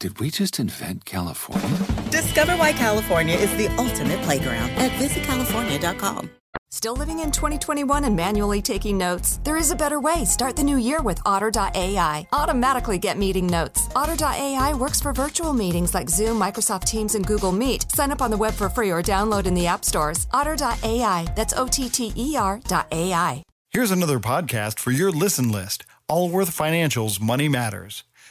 Did we just invent California? Discover why California is the ultimate playground at visitcalifornia.com. Still living in 2021 and manually taking notes? There is a better way. Start the new year with Otter.ai. Automatically get meeting notes. Otter.ai works for virtual meetings like Zoom, Microsoft Teams, and Google Meet. Sign up on the web for free or download in the app stores. Otter.ai. That's O T T E R.ai. Here's another podcast for your listen list Allworth Financial's Money Matters.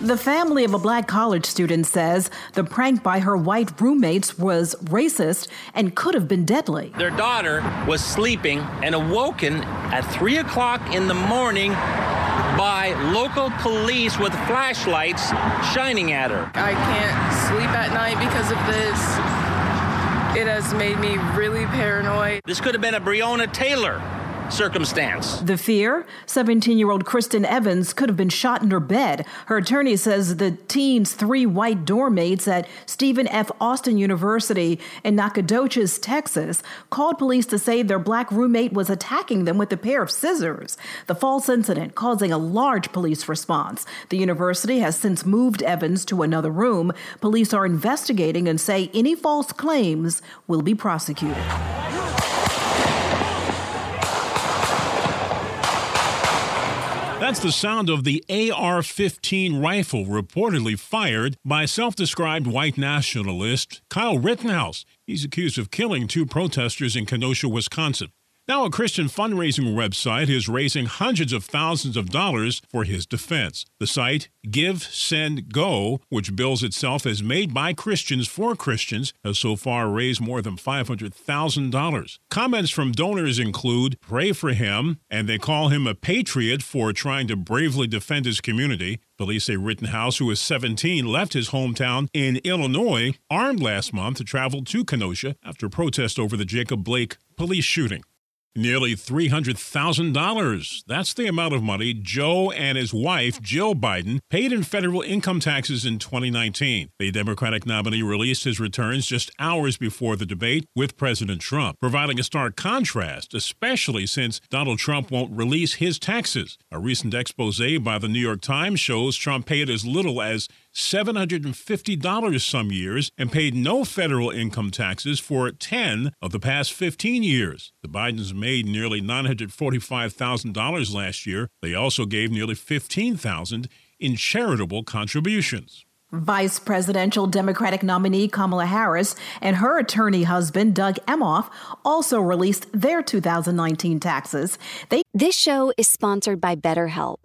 The family of a black college student says the prank by her white roommates was racist and could have been deadly. Their daughter was sleeping and awoken at 3 o'clock in the morning by local police with flashlights shining at her. I can't sleep at night because of this. It has made me really paranoid. This could have been a Breonna Taylor circumstance. The fear 17 year old Kristen Evans could have been shot in her bed. Her attorney says the teen's three white dorm mates at Stephen F. Austin University in Nacogdoches, Texas, called police to say their black roommate was attacking them with a pair of scissors. The false incident causing a large police response. The university has since moved Evans to another room. Police are investigating and say any false claims will be prosecuted. That's the sound of the AR 15 rifle reportedly fired by self described white nationalist Kyle Rittenhouse. He's accused of killing two protesters in Kenosha, Wisconsin. Now, a Christian fundraising website is raising hundreds of thousands of dollars for his defense. The site, Give, Send, Go, which bills itself as made by Christians for Christians, has so far raised more than $500,000. Comments from donors include pray for him, and they call him a patriot for trying to bravely defend his community. Police say Rittenhouse, who is 17, left his hometown in Illinois armed last month to travel to Kenosha after protest over the Jacob Blake police shooting. Nearly $300,000. That's the amount of money Joe and his wife, Jill Biden, paid in federal income taxes in 2019. The Democratic nominee released his returns just hours before the debate with President Trump, providing a stark contrast, especially since Donald Trump won't release his taxes. A recent expose by the New York Times shows Trump paid as little as $750 some years and paid no federal income taxes for 10 of the past 15 years. The Bidens made nearly $945,000 last year. They also gave nearly $15,000 in charitable contributions. Vice presidential Democratic nominee Kamala Harris and her attorney husband Doug Emhoff also released their 2019 taxes. They This show is sponsored by BetterHelp.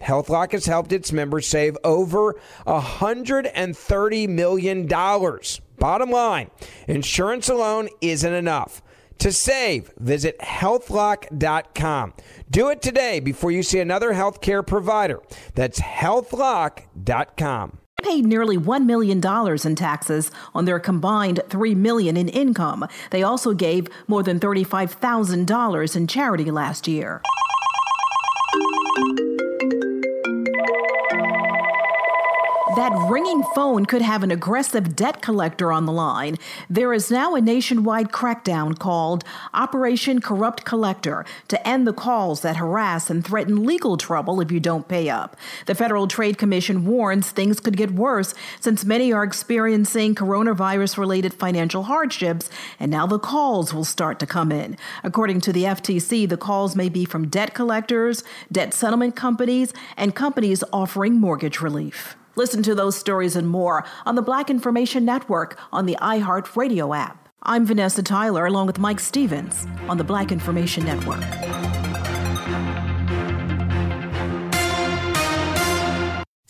HealthLock has helped its members save over $130 million. Bottom line, insurance alone isn't enough. To save, visit healthlock.com. Do it today before you see another healthcare provider. That's healthlock.com. Paid nearly $1 million in taxes on their combined 3 million in income. They also gave more than $35,000 in charity last year. That ringing phone could have an aggressive debt collector on the line. There is now a nationwide crackdown called Operation Corrupt Collector to end the calls that harass and threaten legal trouble if you don't pay up. The Federal Trade Commission warns things could get worse since many are experiencing coronavirus related financial hardships, and now the calls will start to come in. According to the FTC, the calls may be from debt collectors, debt settlement companies, and companies offering mortgage relief. Listen to those stories and more on the Black Information Network on the iHeartRadio app. I'm Vanessa Tyler along with Mike Stevens on the Black Information Network.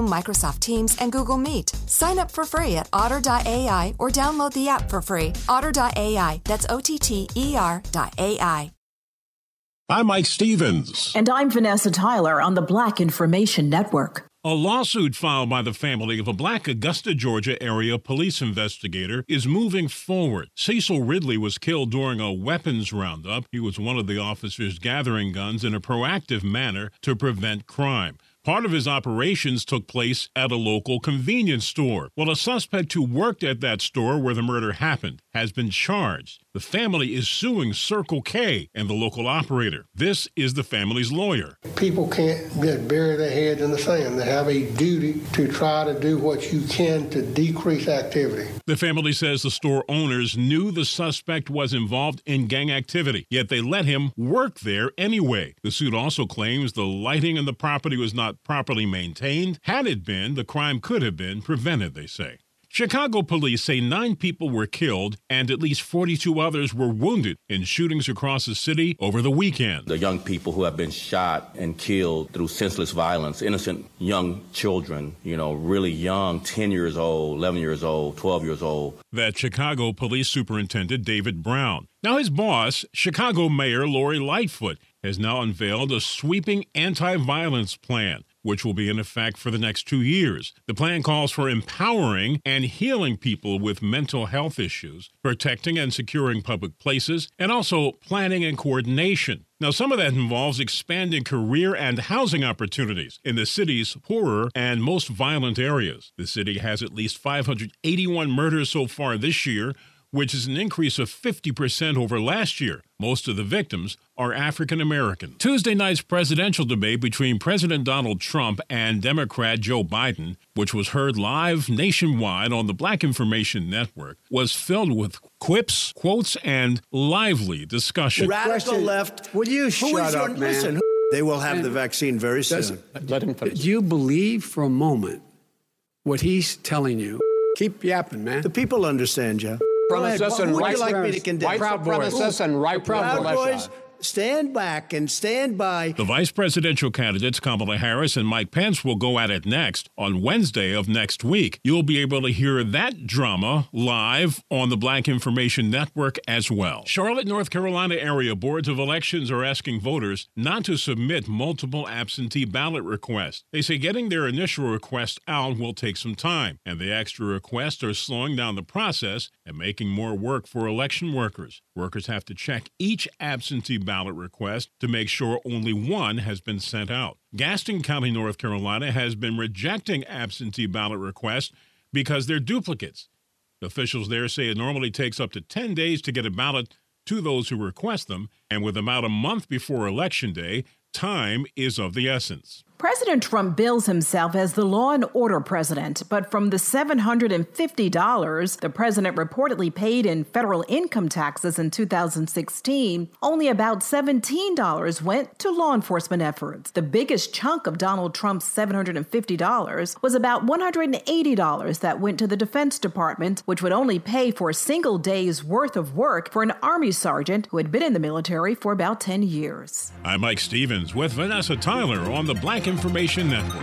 Zoom, Microsoft Teams, and Google Meet. Sign up for free at otter.ai or download the app for free. Otter.ai, that's O T T E R.ai. I'm Mike Stevens. And I'm Vanessa Tyler on the Black Information Network. A lawsuit filed by the family of a black Augusta, Georgia area police investigator is moving forward. Cecil Ridley was killed during a weapons roundup. He was one of the officers gathering guns in a proactive manner to prevent crime. Part of his operations took place at a local convenience store. Well, a suspect who worked at that store where the murder happened has been charged. The family is suing Circle K and the local operator. This is the family's lawyer. People can't just bury their heads in the sand. They have a duty to try to do what you can to decrease activity. The family says the store owners knew the suspect was involved in gang activity, yet they let him work there anyway. The suit also claims the lighting in the property was not properly maintained. Had it been, the crime could have been prevented, they say. Chicago police say nine people were killed and at least 42 others were wounded in shootings across the city over the weekend. The young people who have been shot and killed through senseless violence, innocent young children, you know, really young, 10 years old, 11 years old, 12 years old. That Chicago Police Superintendent David Brown. Now, his boss, Chicago Mayor Lori Lightfoot, has now unveiled a sweeping anti violence plan which will be in effect for the next two years. The plan calls for empowering and healing people with mental health issues, protecting and securing public places, and also planning and coordination. Now, some of that involves expanding career and housing opportunities in the city's poorer and most violent areas. The city has at least 581 murders so far this year, which is an increase of 50% over last year. Most of the victims are African American. Tuesday night's presidential debate between President Donald Trump and Democrat Joe Biden, which was heard live nationwide on the Black Information Network, was filled with quips, quotes, and lively discussion. The radical left. Will you shut up, your, man? Listen, they will have the vaccine very soon. Let him finish. Do you believe for a moment what he's telling you? Keep yapping, man. The people understand, Jeff supremacists and me to condemn? white supremacists and right Proud Boys stand back and stand by. The vice presidential candidates, Kamala Harris and Mike Pence, will go at it next on Wednesday of next week. You'll be able to hear that drama live on the Black Information Network as well. Charlotte, North Carolina area boards of elections are asking voters not to submit multiple absentee ballot requests. They say getting their initial request out will take some time, and the extra requests are slowing down the process and making more work for election workers. Workers have to check each absentee ballot request to make sure only one has been sent out. Gaston County, North Carolina has been rejecting absentee ballot requests because they're duplicates. Officials there say it normally takes up to 10 days to get a ballot to those who request them, and with about a month before Election Day, time is of the essence. President Trump bills himself as the law and order president, but from the $750 the president reportedly paid in federal income taxes in 2016, only about $17 went to law enforcement efforts. The biggest chunk of Donald Trump's $750 was about $180 that went to the Defense Department, which would only pay for a single day's worth of work for an Army sergeant who had been in the military for about 10 years. I'm Mike Stevens with Vanessa Tyler on the Black Information Network.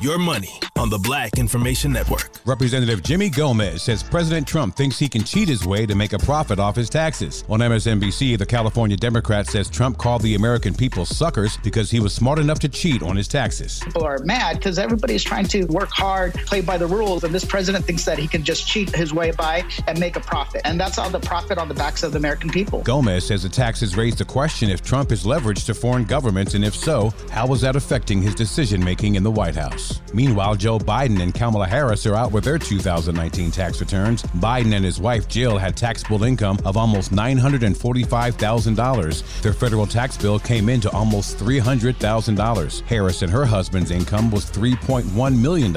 Your money on the Black Information Network. Representative Jimmy Gomez says President Trump thinks he can cheat his way to make a profit off his taxes. On MSNBC, the California Democrat says Trump called the American people suckers because he was smart enough to cheat on his taxes. People are mad because everybody's trying to work hard, play by the rules, and this president thinks that he can just cheat his way by and make a profit. And that's all the profit on the backs of the American people. Gomez says the taxes raise the question if Trump is leveraged to foreign governments, and if so, how is that affecting his decision making in the White House? Meanwhile, Joe Biden and Kamala Harris are out with their 2019 tax returns. Biden and his wife Jill had taxable income of almost $945,000. Their federal tax bill came in to almost $300,000. Harris and her husband's income was $3.1 million.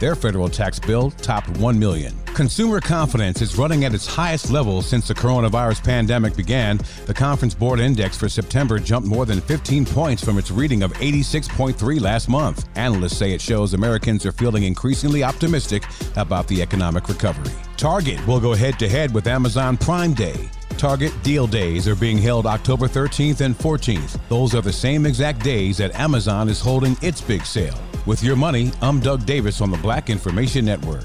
Their federal tax bill topped $1 million. Consumer confidence is running at its highest level since the coronavirus pandemic began. The Conference Board Index for September jumped more than 15 points from its reading of 86.3 last month. Analysts say it shows Americans are feeling increasingly optimistic about the economic recovery. Target will go head to head with Amazon Prime Day. Target Deal Days are being held October 13th and 14th. Those are the same exact days that Amazon is holding its big sale. With your money, I'm Doug Davis on the Black Information Network.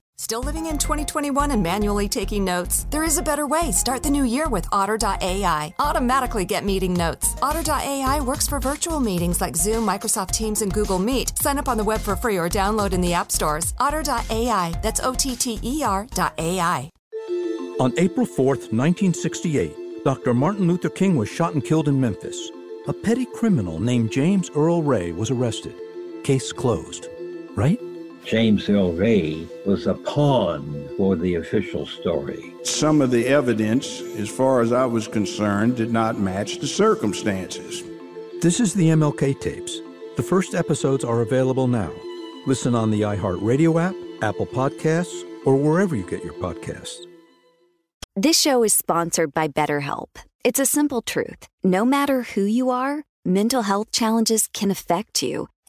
Still living in 2021 and manually taking notes? There is a better way. Start the new year with Otter.ai. Automatically get meeting notes. Otter.ai works for virtual meetings like Zoom, Microsoft Teams, and Google Meet. Sign up on the web for free or download in the app stores. Otter.ai. That's O T T E R.ai. On April 4th, 1968, Dr. Martin Luther King was shot and killed in Memphis. A petty criminal named James Earl Ray was arrested. Case closed. Right? James Earl Ray was a pawn for the official story. Some of the evidence, as far as I was concerned, did not match the circumstances. This is the MLK tapes. The first episodes are available now. Listen on the iHeartRadio app, Apple Podcasts, or wherever you get your podcasts. This show is sponsored by BetterHelp. It's a simple truth. No matter who you are, mental health challenges can affect you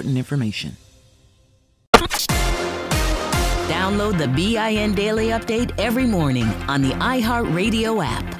important information. Download the BIN Daily Update every morning on the iHeartRadio app.